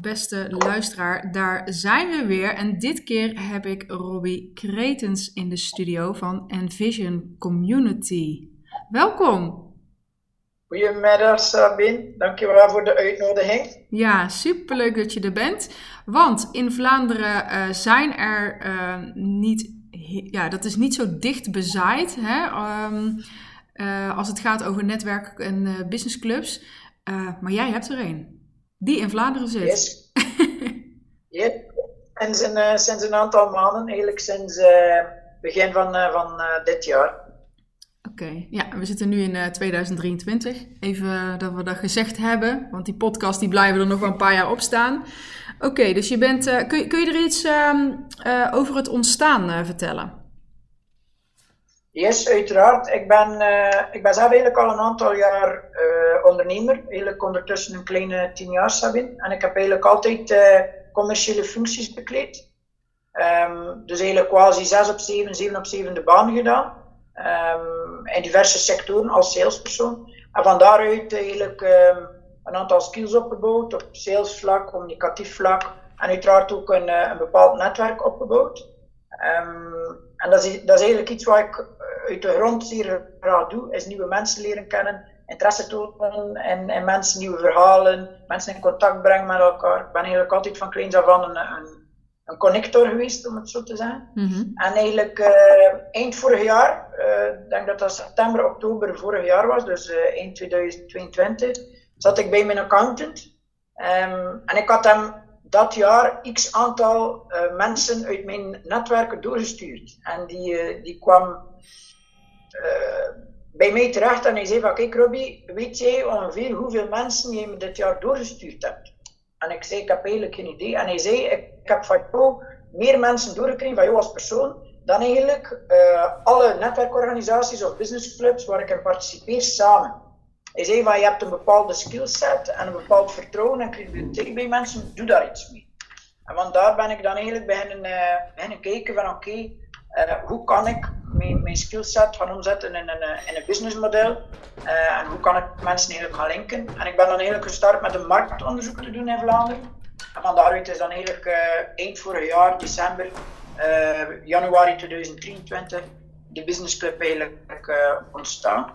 beste luisteraar, daar zijn we weer. En dit keer heb ik Robbie Kretens in de studio van Envision Community. Welkom. Goedemiddag Sabine, dankjewel voor de uitnodiging. Ja, superleuk dat je er bent. Want in Vlaanderen uh, zijn er uh, niet, ja, dat is niet zo dicht bezaaid hè? Um, uh, als het gaat over netwerk- en businessclubs. maar jij hebt er een. Die in Vlaanderen zit. Yes. yep. sinds, een, uh, sinds een aantal maanden, eigenlijk sinds uh, begin van, uh, van dit jaar. Oké, okay. ja, we zitten nu in 2023. Even dat we dat gezegd hebben, want die podcast die blijven er nog wel een paar jaar op staan. Oké, okay, dus je bent, kun, je, kun je er iets um, over het ontstaan vertellen? Yes, uiteraard. Ik ben, uh, ik ben zelf eigenlijk al een aantal jaar uh, ondernemer. Eigenlijk ondertussen een kleine tien jaar, Sabine. En ik heb eigenlijk altijd uh, commerciële functies bekleed. Um, dus eigenlijk quasi zes op zeven, zeven op zeven de baan gedaan. Um, in diverse sectoren als salespersoon. En van daaruit eigenlijk um, een aantal skills opgebouwd op salesvlak, communicatief vlak. En uiteraard ook een, een bepaald netwerk opgebouwd. en dat is, dat is eigenlijk iets wat ik uit de grond zeer graag doe, is nieuwe mensen leren kennen, interesse tonen in, in mensen, nieuwe verhalen, mensen in contact brengen met elkaar. Ik ben eigenlijk altijd van kleins af aan een, een, een connector geweest, om het zo te zeggen. Mm -hmm. En eigenlijk uh, eind vorig jaar, ik uh, denk dat dat september, oktober vorig jaar was, dus uh, eind 2022, zat ik bij mijn accountant. Um, en ik had hem dat jaar x aantal mensen uit mijn netwerken doorgestuurd. En die, die kwam bij mij terecht en hij zei van, kijk Robbie, weet jij ongeveer hoeveel mensen je me dit jaar doorgestuurd hebt? En ik zei, ik heb eigenlijk geen idee. En hij zei, ik, heb van jou meer mensen doorgekregen, van jou als persoon, dan eigenlijk uh, alle netwerkorganisaties of businessclubs waar ik in participeer samen. Hij zei van, je hebt een bepaalde skillset en een bepaald vertrouwen en credibiliteit bij mensen, doe daar iets mee. En van daar ben ik dan eigenlijk beginnen, uh, beginnen kijken van, oké, hoe kan ik mijn, mijn skillset gaan omzetten in een, in een businessmodel. Uh, en hoe kan ik mensen eigenlijk gaan linken. En ik ben dan eigenlijk gestart met een marktonderzoek te doen in Vlaanderen. En van daaruit is dan eigenlijk uh, eind vorig jaar, december, januari 2023, de Business Club eigenlijk ontstaan.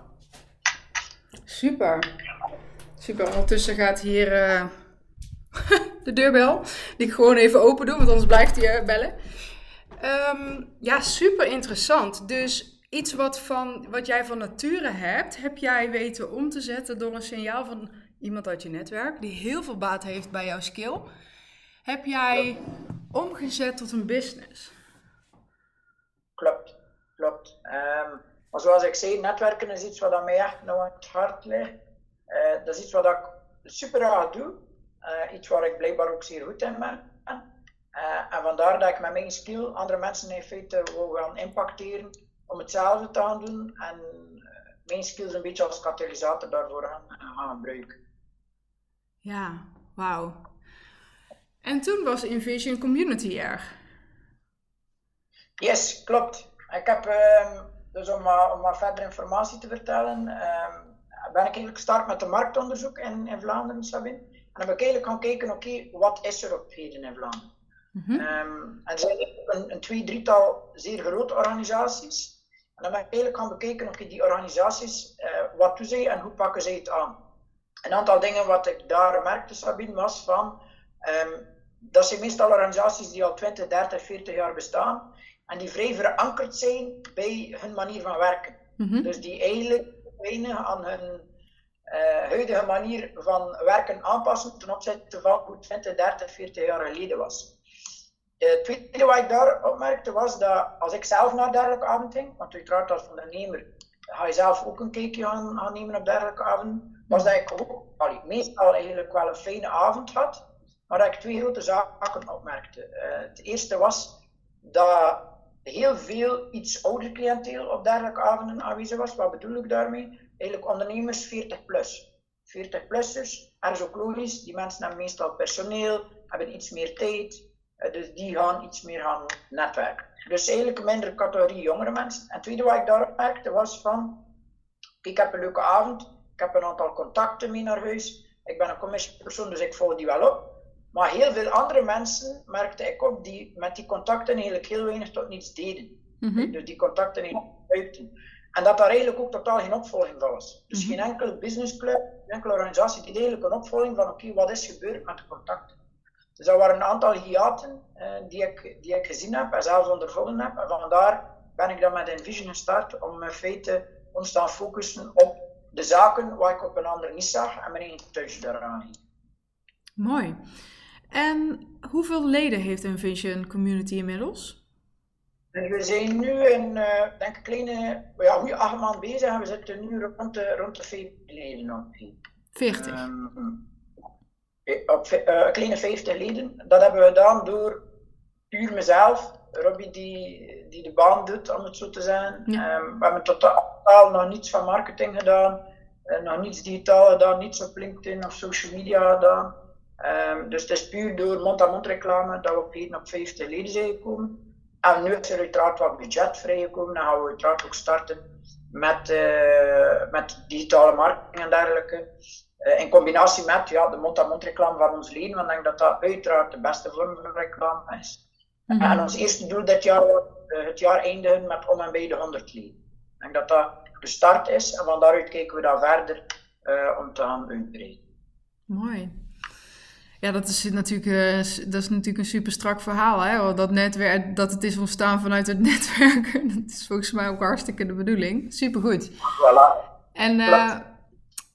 Super. Super. Ondertussen gaat hier de deurbel, die ik gewoon even open doe, want anders blijft hij bellen. Um, ja, super interessant. Dus iets wat, van, wat jij van nature hebt, heb jij weten om te zetten door een signaal van iemand uit je netwerk die heel veel baat heeft bij jouw skill. Heb jij omgezet tot een business? Klopt, klopt. Um, maar zoals ik zei, netwerken is iets wat aan mij echt nou aan het hart ligt. Uh, dat is iets wat ik super graag doe. Uh, iets waar ik blijkbaar ook zeer goed in ben. Uh, en vandaar dat ik met mijn skill andere mensen in feite wil gaan impacteren om hetzelfde te gaan doen en uh, mijn skills een beetje als katalysator daarvoor gaan, gaan gebruiken. Ja, wauw. En toen was Invision Community erg. Yes, klopt. Ik heb, uh, dus om, om wat verder informatie te vertellen, ehm, ben ik eigenlijk gestart met een marktonderzoek in, in Vlaanderen, Sabine. En dan heb ik eigenlijk gaan kijken, oké, okay, wat is er op heden in Vlaanderen? Mm -hmm. um, en er zijn een, een twee, drietal zeer grote organisaties. En dan ben ik eigenlijk gaan bekijken, oké, die organisaties, uh, wat doen zij en hoe pakken zij het aan? Een aantal dingen wat ik daar merkte, Sabine, was van, um, dat zijn meestal organisaties die al 20, 30, 40 jaar bestaan en die vrij verankerd zijn bij hun manier van werken. Mm -hmm. Dus die eigenlijk weinig aan hun uh, huidige manier van werken aanpassen ten opzichte van hoe 20, 30, 40 jaar geleden was. Het tweede wat ik daar opmerkte was dat als ik zelf naar dergelijke avond ging, want uiteraard als ondernemer ga je zelf ook een kijkje gaan, gaan nemen op dergelijke avonden, was dat ik ook allee, meestal eigenlijk wel een fijne avond had, maar dat ik twee grote zaken opmerkte. Uh, het eerste was dat heel veel iets ouder cliënteel op dergelijke avonden aanwezig was. Wat bedoel ik daarmee? Eigenlijk ondernemers 40 plus. 40-plussers, er is ook logisch, die mensen hebben meestal personeel, hebben iets meer tijd, dus die gaan iets meer gaan netwerken. Dus eigenlijk een mindere categorie jongere mensen. En het tweede wat ik daarop merkte was van, ik heb een leuke avond, ik heb een aantal contacten mee naar huis, ik ben een commerciële persoon, dus ik volg die wel op. Maar heel veel andere mensen merkte ik op die met die contacten eigenlijk heel weinig tot niets deden. Mhm. Dus die contacten niet gebruikten. En dat daar eigenlijk ook totaal geen opvolging van was. Dus Mhm. geen enkele businessclub, geen enkele organisatie die eigenlijk een opvolging van oké, wat is gebeurd met de contacten. Dus dat waren een aantal hiaten eh, die, ik, die ik gezien heb en zelf ondervonden heb. En vandaar ben ik dan met Envision gestart om in feite ons te focussen op de zaken waar ik op een ander niet zag en mijn eigen touch daaraan ging. Mooi. En hoeveel leden heeft Envision Community inmiddels? We zijn nu in, eh denk ik, kleine, ja, goede acht maanden bezig en we zitten nu rond de, rond de 50 leden op. 40. Ehm, eh, op eh, kleine 50 leden. Dat hebben we gedaan door puur mezelf. Robbie die, die de baan doet, om het zo te zeggen. Ja. Ehm, we hebben totaal nog niets van marketing gedaan. eh, nog niets digitaal gedaan, niets op LinkedIn of social media gedaan. Ehm, dus het is puur door mond-aan-mond reclame dat we op heden op 50 leden zijn gekomen. En nu is er uiteraard wat budget vrijgekomen. Dan gaan we uiteraard ook starten met, eh, met digitale marketing en dergelijke. Eh, in combinatie met ja, de mond-aan-mond reclame van ons leden. Want ik denk dat dat uiteraard de beste vorm van reclame is. Mhm. En ons eerste doel dit jaar eh, het jaar eindigen met om en bij de 100 leden. Ik denk dat dat de start is en van daaruit kijken we dan verder eh, om te gaan uitbreiden. Mooi. Ja, dat is natuurlijk, dat is natuurlijk een super strak verhaal. Hè? Dat, netwerk, dat het is ontstaan vanuit het netwerken. Dat is volgens mij ook hartstikke de bedoeling. Supergoed. Voilà. En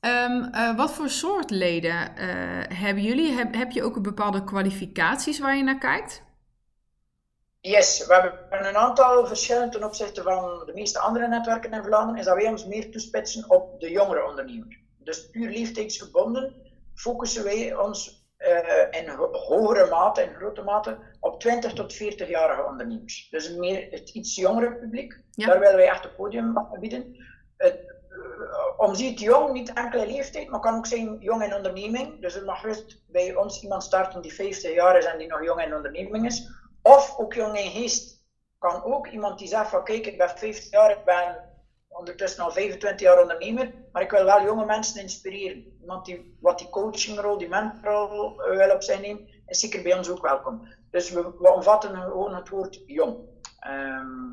Ehm, eh, wat voor soort leden eh, hebben jullie? Heb, heb je ook een bepaalde kwalificaties waar je naar kijkt? Yes, we hebben een aantal verschillen ten opzichte van de meeste andere netwerken in Vlaanderen, is dat wij ons meer toespitsen op de jongere ondernemer. Dus puur leeftijdsgebonden focussen wij ons eh, in ho- hogere mate, in grote mate, op 20 tot 40-jarige ondernemers. Dus meer het iets jongere publiek. Ja. Daar willen wij echt een podium bieden. Het, eh, om ziet jong, niet enkele leeftijd, maar kan ook zijn jong in onderneming. Dus er mag bij ons iemand starten die 50 jaar is en die nog jong in onderneming is. Of ook jong in geest. Kan ook iemand die zegt van kijk, ik ben 50 jaar, ik ben ondertussen al 25 jaar ondernemer, maar ik wil wel jonge mensen inspireren. Iemand die wat die coachingrol, die mentorrol eh, wil op zijn nemen, is zeker bij ons ook welkom. Dus we, we omvatten gewoon het woord jong. Ehm,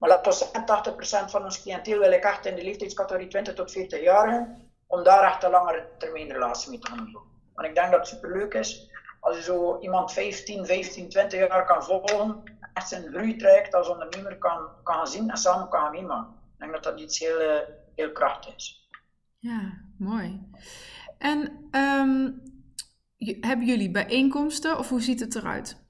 maar zeggen, 80% van ons cliënteel wil ik echt in de leeftijdscategorie 20 tot 40 jarigen, om daar echt een langere termijn relatie mee te doen. Want ik denk dat het superleuk is als je zo iemand 15, 15, 20 jaar kan volgen, echt zijn groeitraject als ondernemer kan, kan zien en samen kan gaan meemaken. Ik denk dat dat iets heel, eh, heel krachtig is. Ja, mooi. En ehm, hebben jullie bijeenkomsten of hoe ziet het eruit?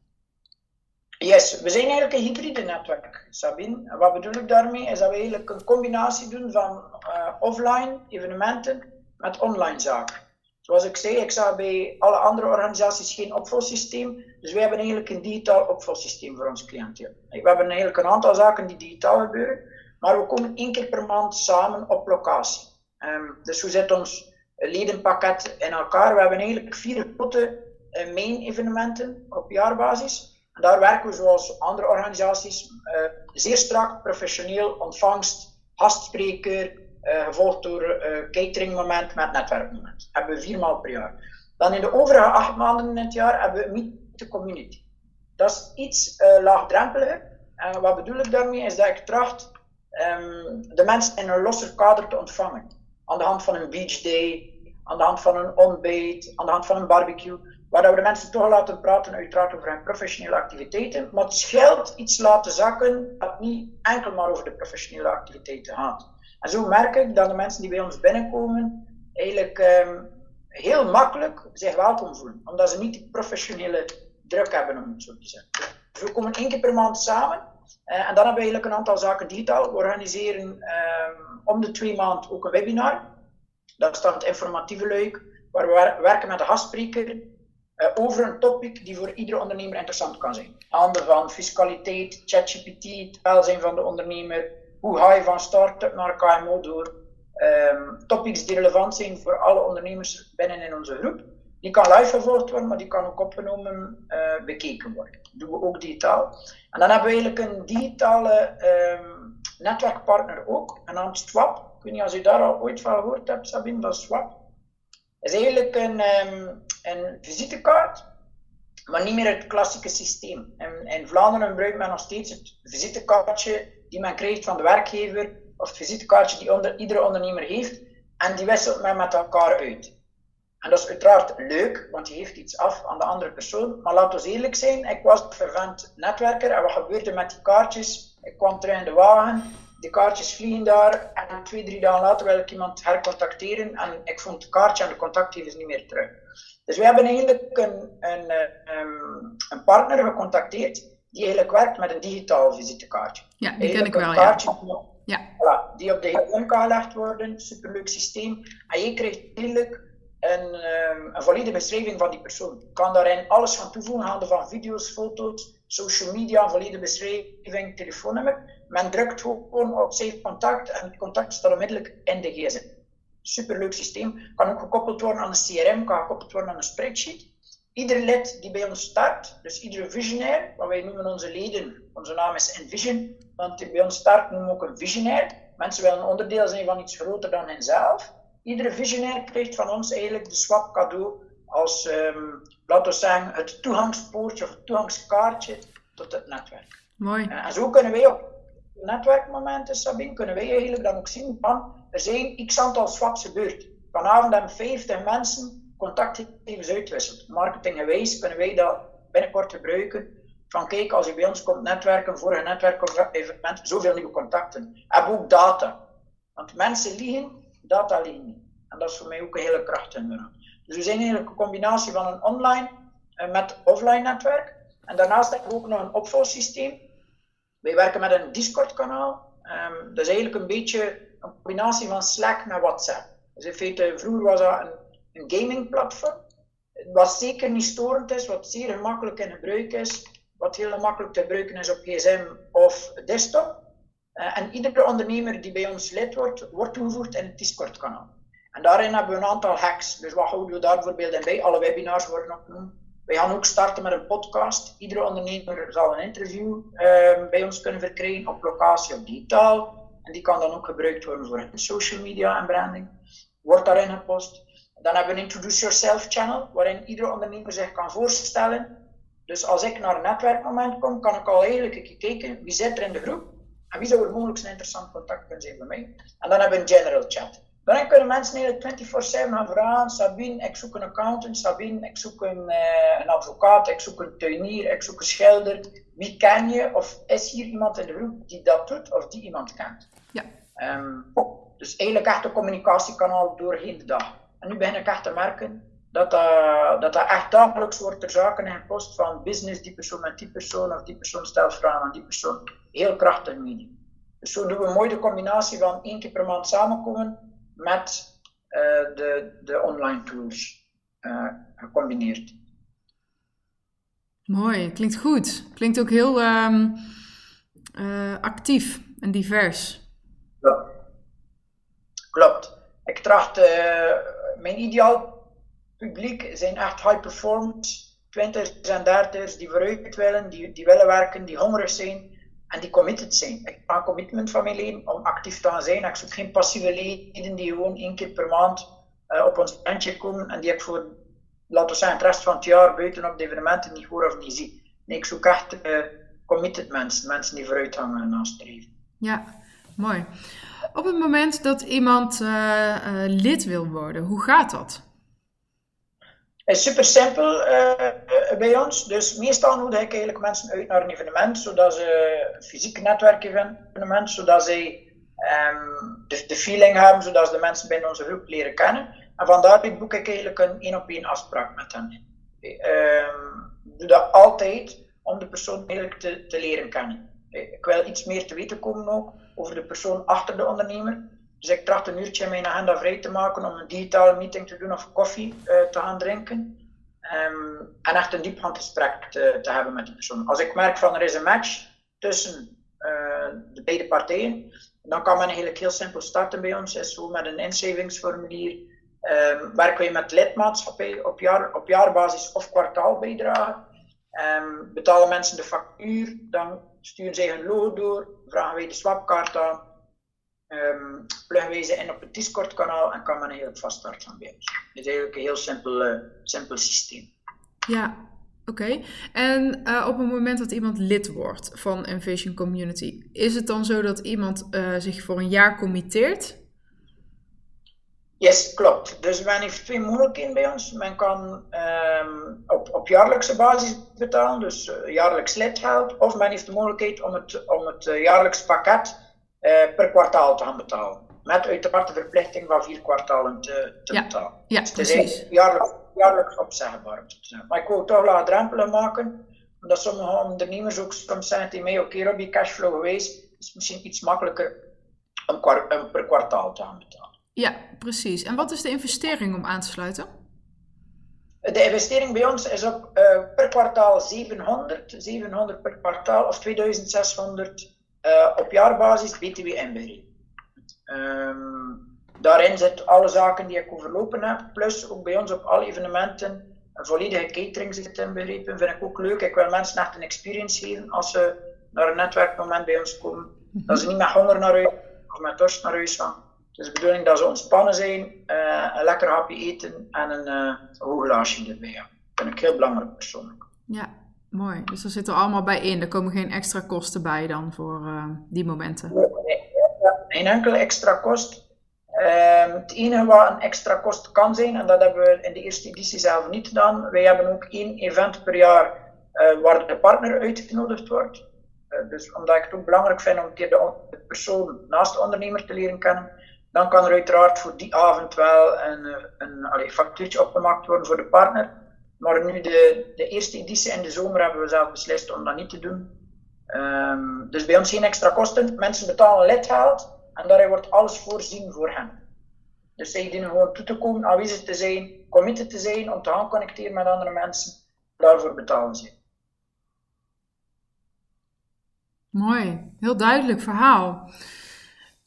Yes, we zijn eigenlijk een hybride netwerk, Sabine. Wat bedoel ik daarmee? Is dat we eigenlijk een combinatie doen van eh, offline evenementen met online zaken. Zoals ik zei, ik zag bij alle andere organisaties geen opvolsysteem. Dus wij hebben eigenlijk een digitaal opvolsysteem voor ons cliënteel. We hebben eigenlijk een aantal zaken die digitaal gebeuren, maar we komen één keer per maand samen op locatie. Ehm, dus hoe zit ons ledenpakket in elkaar? We hebben eigenlijk vier grote eh, main evenementen op jaarbasis. Daar werken we zoals andere organisaties eh, zeer strak, professioneel, ontvangst, gastspreker, eh, gevolgd door eh cateringmoment met netwerkmoment. Hebben we vier maal per jaar. Dan in de overige acht maanden in het jaar hebben we Meet the Community. Dat is iets eh, laagdrempeliger. En wat bedoel ik daarmee? Is dat ik tracht ehm, de mensen in een losser kader te ontvangen. Aan de hand van een beach day, aan de hand van een ontbijt, aan de hand van een barbecue. Waar dat we de mensen toch laten praten, uiteraard over hun professionele activiteiten. Maar het scheelt iets laten zakken dat niet enkel maar over de professionele activiteiten gaat. En zo merk ik dat de mensen die bij ons binnenkomen eigenlijk ehm, heel makkelijk zich welkom voelen. Omdat ze niet die professionele druk hebben, om het zo te zeggen. Dus we komen één keer per maand samen. eh, en dan hebben we eigenlijk een aantal zaken digitaal. We organiseren ehm, om de twee maanden ook een webinar. Dat staat het informatieve leuk, waar we wer- werken met een gastspreker over een topic die voor iedere ondernemer interessant kan zijn. Handen van fiscaliteit, ChatGPT, het welzijn van de ondernemer, hoe ga je van start-up naar KMO door. Ehm, topics die relevant zijn voor alle ondernemers binnen in onze groep. Die kan live gevolgd worden, maar die kan ook opgenomen, eh, bekeken worden. Dat doen we ook digitaal. En dan hebben we eigenlijk een digitale ehm, netwerkpartner ook, genaamd Swap. Ik weet niet of je daar al ooit van gehoord hebt, Sabine, van Swap. Dat is eigenlijk een, ehm, een visitekaart maar niet meer het klassieke systeem. In, in Vlaanderen gebruikt men nog steeds het visitekaartje die men krijgt van de werkgever, of het visitekaartje die iedere ondernemer heeft, en die wisselt men met elkaar uit. En dat is uiteraard leuk, want je geeft iets af aan de andere persoon. Maar laten we eerlijk zijn, ik was vervent netwerker. En wat gebeurde met die kaartjes? Ik kwam terug in de wagen, die kaartjes vliegen daar. En twee, drie dagen later wil ik iemand hercontacteren. En ik vond het kaartje en de contactgevers niet meer terug. Dus we hebben eigenlijk een, een, een, een partner gecontacteerd die eigenlijk werkt met een digitaal visitekaartje. Ja, die ken ik wel, kaartje, ja. ja. Voilà, die op de gsm kan gelegd worden, superleuk systeem. En je krijgt eigenlijk een, um, een valide beschrijving van die persoon. Je kan daarin alles van toevoegen, handen van video's, foto's, social media, valide beschrijving, telefoonnummer. Men drukt gewoon op save contact en het contact staat onmiddellijk in de gsm. Superleuk systeem. Kan ook gekoppeld worden aan een CRM, kan gekoppeld worden aan een spreadsheet. Ieder lid die bij ons start, dus iedere visionair, wat wij noemen onze leden, onze naam is Envision, want die bij ons start noemen we ook een visionair. Mensen willen een onderdeel zijn van iets groter dan henzelf iedere visionair krijgt van ons eigenlijk de swap cadeau als, um, laten we zeggen, het toegangspoortje of het toegangskaartje tot het netwerk. Mooi. Uh, en zo kunnen wij op netwerkmomenten, Sabine, kunnen wij eigenlijk dan ook zien van, er zijn x aantal swaps gebeurd. Vanavond hebben 50 mensen contactgegevens uitwisseld. Marketinggewijs kunnen wij dat binnenkort gebruiken. Van kijk, als je bij ons komt netwerken, voor een zoveel nieuwe contacten. Hebben ook data. Want mensen liegen data alleen niet. En dat is voor mij ook een hele kracht in Dus we zijn eigenlijk een combinatie van een online uh, met offline netwerk. En daarnaast hebben we ook nog een opvolgsysteem. Wij werken met een Discord-kanaal. Um, dat is eigenlijk een beetje een combinatie van Slack met WhatsApp. Dus in feite, vroeger was dat een, een gaming-platform. Wat zeker niet storend is, wat zeer gemakkelijk in gebruik is, wat heel makkelijk te gebruiken is op gsm of desktop. Uh, en iedere ondernemer die bij ons lid wordt, wordt toegevoegd in het Discord-kanaal. En daarin hebben we een aantal hacks. Dus wat houden we daar bijvoorbeeld in bij? Alle webinars worden opgenomen. We gaan ook starten met een podcast. Iedere ondernemer zal een interview uh, bij ons kunnen verkrijgen op locatie of digitaal. En die kan dan ook gebruikt worden voor social media en branding. Wordt daarin gepost. Dan hebben we een Introduce Yourself channel, waarin iedere ondernemer zich kan voorstellen. Dus als ik naar een netwerkmoment kom, kan ik al eigenlijk kijken wie zit er in de groep en wie zou er mogelijk een interessant contact kunnen zijn bij mij? En dan hebben we een general chat. Dan kunnen mensen eigenlijk 24-7 gaan vragen, Sabine, ik zoek een accountant, Sabine, ik zoek een, uh, een advocaat, ik zoek een tuinier, ik zoek een schilder. Wie ken je? Of is hier iemand in de groep die dat doet of die iemand kent? Ja. Um, dus eigenlijk echt een communicatiekanaal doorheen de dag. En nu begin ik echt te merken dat dat, dat, dat echt dagelijks wordt ter zake in gepost van business, die persoon met die persoon, of die persoon stelt vragen aan die persoon. Heel krachtig medium. Dus zo doen we mooi de combinatie van één keer per maand samenkomen met uh, de, de online tools uh, gecombineerd. Mooi, klinkt goed. Klinkt ook heel um, uh, actief en divers. Ja. Klopt. Ik tracht, mijn ideaal publiek zijn echt high performance, twintigers en dertigers die vooruit willen, die, die willen werken, die hongerig zijn en die committed zijn. Ik een commitment van mijn leven om actief te zijn. Ik zoek geen passieve leden die gewoon één keer per maand uh, op ons bandje komen en die ik voor, laten we zeggen, het rest van het jaar buiten op de evenementen niet hoor of niet zie. Nee, ik zoek echt uh, committed mensen, mensen die vooruit gaan en nastreven. Ja, mooi. Op het moment dat iemand uh, lid wil worden, hoe gaat dat? Is super simpel uh, bij ons. Dus meestal nodig ik eigenlijk mensen uit naar een evenement, zodat ze een fysiek netwerkevenement, zodat ze um, de, de, feeling hebben, zodat de mensen binnen onze groep leren kennen. En vandaar boek ik eigenlijk een één op één afspraak met hen. Um, ik doe dat altijd om de persoon eigenlijk te, te leren kennen. Ik wil iets meer te weten komen ook over de persoon achter de ondernemer. Dus ik tracht een uurtje in mijn agenda vrij te maken om een digitale meeting te doen of koffie uh, te gaan drinken. Um, en echt een diepgaand te, te, hebben met die persoon. Als ik merk van er is een match tussen uh, de beide partijen, dan kan men eigenlijk heel simpel starten bij ons. Is zo met een inschrijvingsformulier. Um, werken wij met lidmaatschappij op, jaar, op jaarbasis of kwartaalbijdrage. Um, betalen mensen de factuur, dan sturen zij hun logo door, vragen wij de swapkaart aan um, wij ze in op het Discord-kanaal en kan men eigenlijk vast starten bij ons. Het is eigenlijk een heel simpel, uh, simpel systeem. Ja, Oké, en uh, op het moment dat iemand lid wordt van Envision Community, is het dan zo dat iemand uh, zich voor een jaar committeert? Yes, klopt. Dus men heeft twee mogelijkheden bij ons. Men kan um, op, op jaarlijkse basis betalen, dus uh, jaarlijks lidgeld, of men heeft de mogelijkheid om het, om het jaarlijks pakket per kwartaal te gaan betalen. Met uiteraard de verplichting van vier kwartalen te, te ja. betalen. Ja, dus precies. Jaarlijks, jaarlijks opzegbaar. Maar ik wil toch laag drempelen maken, omdat sommige ondernemers ook soms zeggen tegen mij, oké okay, Robbie, cashflow geweest, is misschien iets makkelijker om, om per kwartaal te gaan betalen. Ja, precies. En wat is de investering om aan te sluiten? De investering bij ons is op uh, per kwartaal 700, 700 per kwartaal of 2600 uh, op jaarbasis BTW inberekend. Um, daarin zit alle zaken die ik overlopen heb, plus ook bij ons op alle evenementen een volledige catering zit inbegrepen. Vind ik ook leuk. Ik wil mensen echt een experience geven als ze naar een netwerkmoment bij ons komen. Dat ze niet met honger naar huis of met dorst naar huis gaan. Het is de bedoeling dat ze ontspannen zijn, uh, een lekker hapje eten en een uh, hoog glaasje erbij. Dat vind ik heel belangrijk persoonlijk. Ja, mooi. Dus er zitten allemaal bij in. Er komen geen extra kosten bij dan voor uh, die momenten. Nee, geen enkele extra kost. Um, het enige wat een extra kost kan zijn, en dat hebben we in de eerste editie zelf niet gedaan, wij hebben ook één event per jaar uh, waar de partner uitgenodigd wordt. Uh, dus omdat ik het ook belangrijk vind om een keer de, de, persoon naast de ondernemer te leren kennen, dan kan er uiteraard voor die avond wel een, een, een factuurtje opgemaakt worden voor de partner. Maar nu de, de eerste editie in de zomer hebben we zelf beslist om dat niet te doen. Um, dus bij ons geen extra kosten. Mensen betalen lidgeld en daarin wordt alles voorzien voor hen. Dus zij dienen gewoon toe te komen, aanwezig te zijn, committed te zijn om te gaan connecteren met andere mensen. Daarvoor betalen ze. Mooi, heel duidelijk verhaal.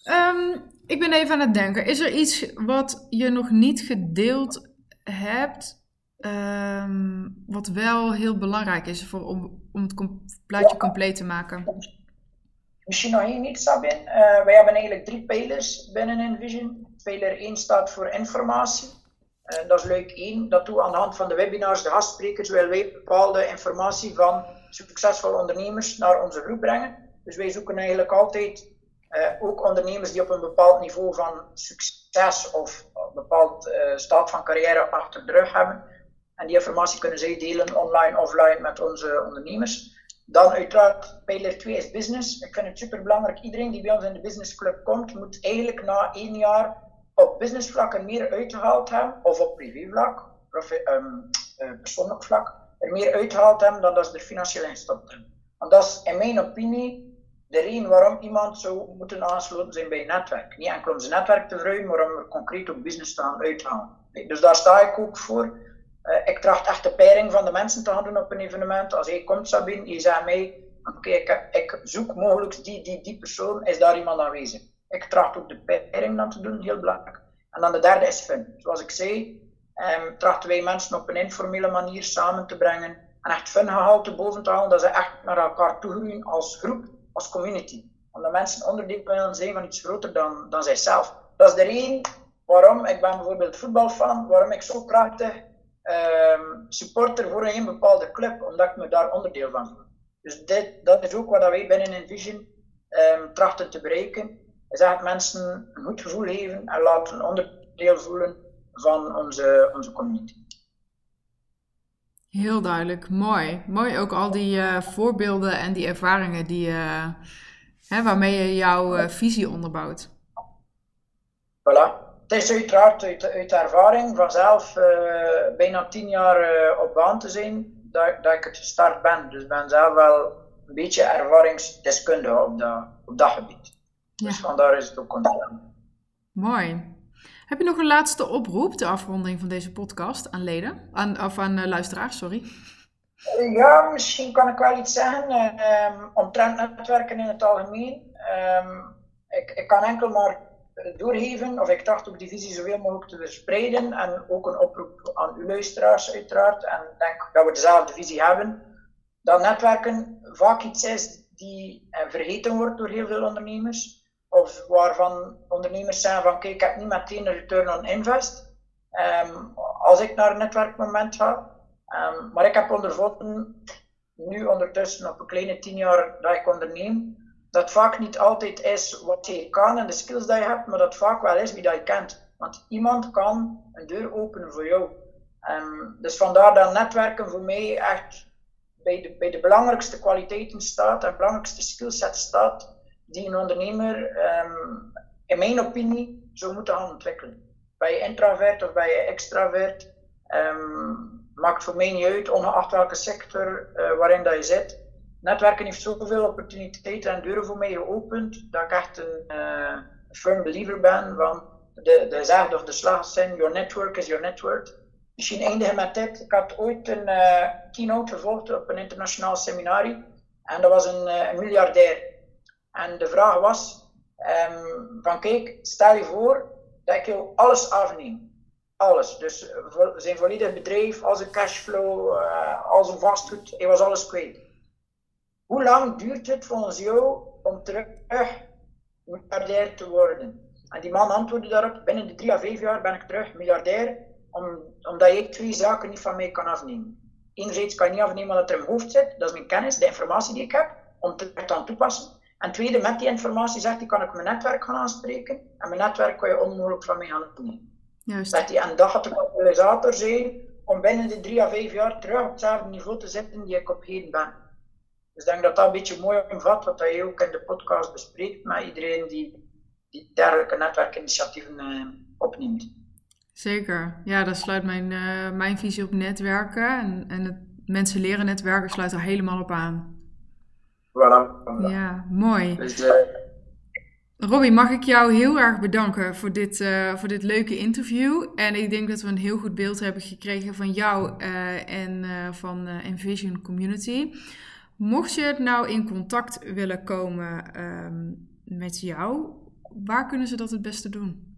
Um, ik ben even aan het denken. Is er iets wat je nog niet gedeeld hebt, um, wat wel heel belangrijk is voor, om, om het plaatje compleet te maken? Misschien nog één iets, Sabine. Uh, wij hebben eigenlijk drie pijlers binnen Envision. Pijler 1 staat voor informatie. Uh, dat is leuk 1. Dat doen we aan de hand van de webinars, de gastsprekers, willen wij bepaalde informatie van succesvolle ondernemers naar onze groep brengen. Dus wij zoeken eigenlijk altijd uh, ook ondernemers die op een bepaald niveau van succes of een bepaald staat van carrière achter de rug hebben. En die informatie kunnen zij delen online, offline met onze ondernemers. Dan uiteraard, pijler 2 is business. Ik vind het super belangrijk. Iedereen die bij ons in de business club komt, moet eigenlijk na één jaar op businessvlak er meer uitgehaald hebben, of op privévlak, um, persoonlijk vlak, er meer uitgehaald hebben dan dat ze er financieel in hebben. Want dat is in mijn opinie de reden waarom iemand zou moeten aansluiten zijn bij een netwerk. Niet enkel om zijn netwerk te verruimen, maar om er concreet op business te gaan uithalen. Dus daar sta ik ook voor. Uh, ik tracht echt de peiling van de mensen te gaan doen op een evenement. Als hij komt, Sabine, je zegt mij, oké, ik, zoek mogelijk die, die, die persoon, is daar iemand aanwezig? Ik tracht ook de peiling dan te doen, heel belangrijk. En dan de derde is fun. Zoals ik zei, um, trachten wij mensen op een informele manier samen te brengen en echt fun gehalte boven te halen, dat ze echt naar elkaar toe als groep, als community. Omdat mensen onderdeel willen zijn van iets groter dan, dan zijzelf. Dat is de reden waarom ik ben bijvoorbeeld voetbalfan, waarom ik zo prachtig um, supporter voor een bepaalde club, omdat ik me daar onderdeel van voel. Dus dit, dat is ook wat wij binnen Envision um, trachten te bereiken. Is dat mensen een goed gevoel geven en laten onderdeel voelen van onze, onze community. Heel duidelijk, mooi. Mooi ook al die uh, voorbeelden en die ervaringen die, uh, hè, waarmee je jouw uh, visie onderbouwt. Voilà het is uiteraard uit, uit ervaring vanzelf uh, bijna tien jaar uh, op baan te zijn dat, dat ik het gestart ben. Dus ik ben zelf wel een beetje ervaringsdeskundige op dat, op dat gebied. Ja. Dus vandaar is het ook ontstaan. Mooi. Heb je nog een laatste oproep, de afronding van deze podcast, aan leden? Aan, of aan uh, luisteraars, sorry. Ja, misschien kan ik wel iets zeggen um, omtrent netwerken in het algemeen. Um, ik, ik kan enkel maar doorgeven, of ik dacht ook die visie zoveel mogelijk te verspreiden en ook een oproep aan uw luisteraars uiteraard. En ik denk dat we dezelfde visie hebben. Dat netwerken vaak iets is die vergeten wordt door heel veel ondernemers. Of waarvan ondernemers zeggen van kijk, ik heb niet meteen een return on invest. Um, als ik naar een netwerkmoment ga. Ehm, maar ik heb ondervonden, nu ondertussen op een kleine tien jaar dat ik onderneem, dat vaak niet altijd is wat je kan en de skills die je hebt, maar dat vaak wel is wie dat je kent. Want iemand kan een deur openen voor jou. Um, dus vandaar dat netwerken voor mij echt bij de, bij de belangrijkste kwaliteiten staat en belangrijkste skillset staat die een ondernemer, um, in mijn opinie, zou moeten gaan ontwikkelen. Ben je introvert of ben je extravert, um, maakt voor mij niet uit, ongeacht welke sector uh, waarin dat je zit. Netwerken heeft zoveel opportuniteiten en deuren voor mij geopend, dat ik echt een uh, firm believer ben van de, de zegt of de slagzin, your network is your network. Misschien eindigen met dit. Ik had ooit een uh, keynote gevolgd op een internationaal seminarie. En dat was een, een miljardair. En de vraag was, um, van kijk, stel je voor dat ik jou alles afneem. Alles. Dus zijn volledig bedrijf, al zijn cashflow, uh, al zijn vastgoed, hij was alles kwijt. Hoe lang duurt het volgens jou om terug miljardair te worden? En die man antwoordde daarop, binnen de drie à vijf jaar ben ik terug miljardair, om, omdat ik twee zaken niet van mij kan afnemen. Enerzijds kan je niet afnemen wat er in mijn hoofd zit, dat is mijn kennis, de informatie die ik heb, om te gaan toepassen. En tweede, met die informatie zegt hij, kan ik mijn netwerk gaan aanspreken. En mijn netwerk kan je onmogelijk van mij gaan doen. Juist. Dat hij, en dat gaat de katalysator zijn om binnen de drie à vijf jaar terug op hetzelfde niveau te zitten die ik op heden ben. Dus ik denk dat dat een beetje mooi omvat wat je ook in de podcast bespreekt met iedereen die die dergelijke netwerkinitiatieven uh, opneemt. Zeker. Ja, dat sluit mijn, uh, mijn visie op netwerken en, en het mensen leren netwerken sluit er helemaal op aan. Voilà. Ja, mooi. Dus, uh, Robbie, mag ik jou heel erg bedanken voor dit, uh, voor dit leuke interview. En ik denk dat we een heel goed beeld hebben gekregen van jou uh, en van Envision Community. Mocht je nou in contact willen komen um, met jou, waar kunnen ze dat het beste doen?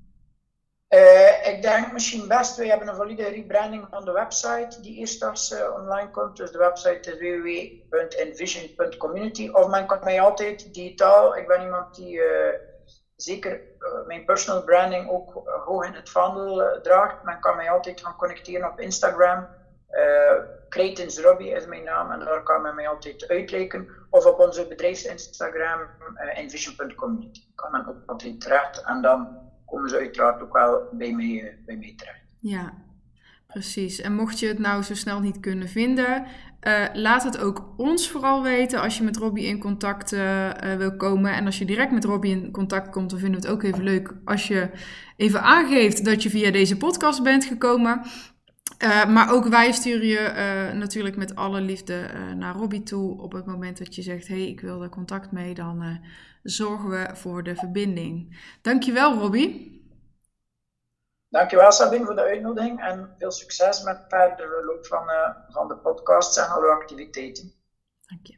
Uh, ik denk misschien best, wij hebben een volledige rebranding van de website die eerst uh, online komt. Dus de website is www.envision.community. Of men kan mij altijd digitaal, ik ben iemand die uh, zeker mijn personal branding ook hoog in het vaandel draagt. Men kan mij altijd gaan connecteren op Instagram. Cretens Robbie is mijn naam en daar kan men mij altijd uitrekenen. Of op onze bedrijfsinstagram uh, envision.community kan men ook altijd terecht. En dan komen ze uiteraard ook wel bij mij, uh, bij mij terecht. Ja, precies. En mocht je het nou zo snel niet kunnen vinden, laat het ook ons vooral weten als je met Robbie in contact wil komen. En als je direct met Robbie in contact komt, dan vinden we het ook even leuk als je even aangeeft dat je via deze podcast bent gekomen. Uh, maar ook wij sturen je uh, natuurlijk met alle liefde uh, naar Robbie toe. Op het moment dat je zegt: hey, ik wil er contact mee, dan zorgen we voor de verbinding. Dankjewel, Robbie. Dankjewel, Sabine, voor de uitnodiging. En veel succes met de verdere loop van, van de podcast en alle activiteiten. Dank je.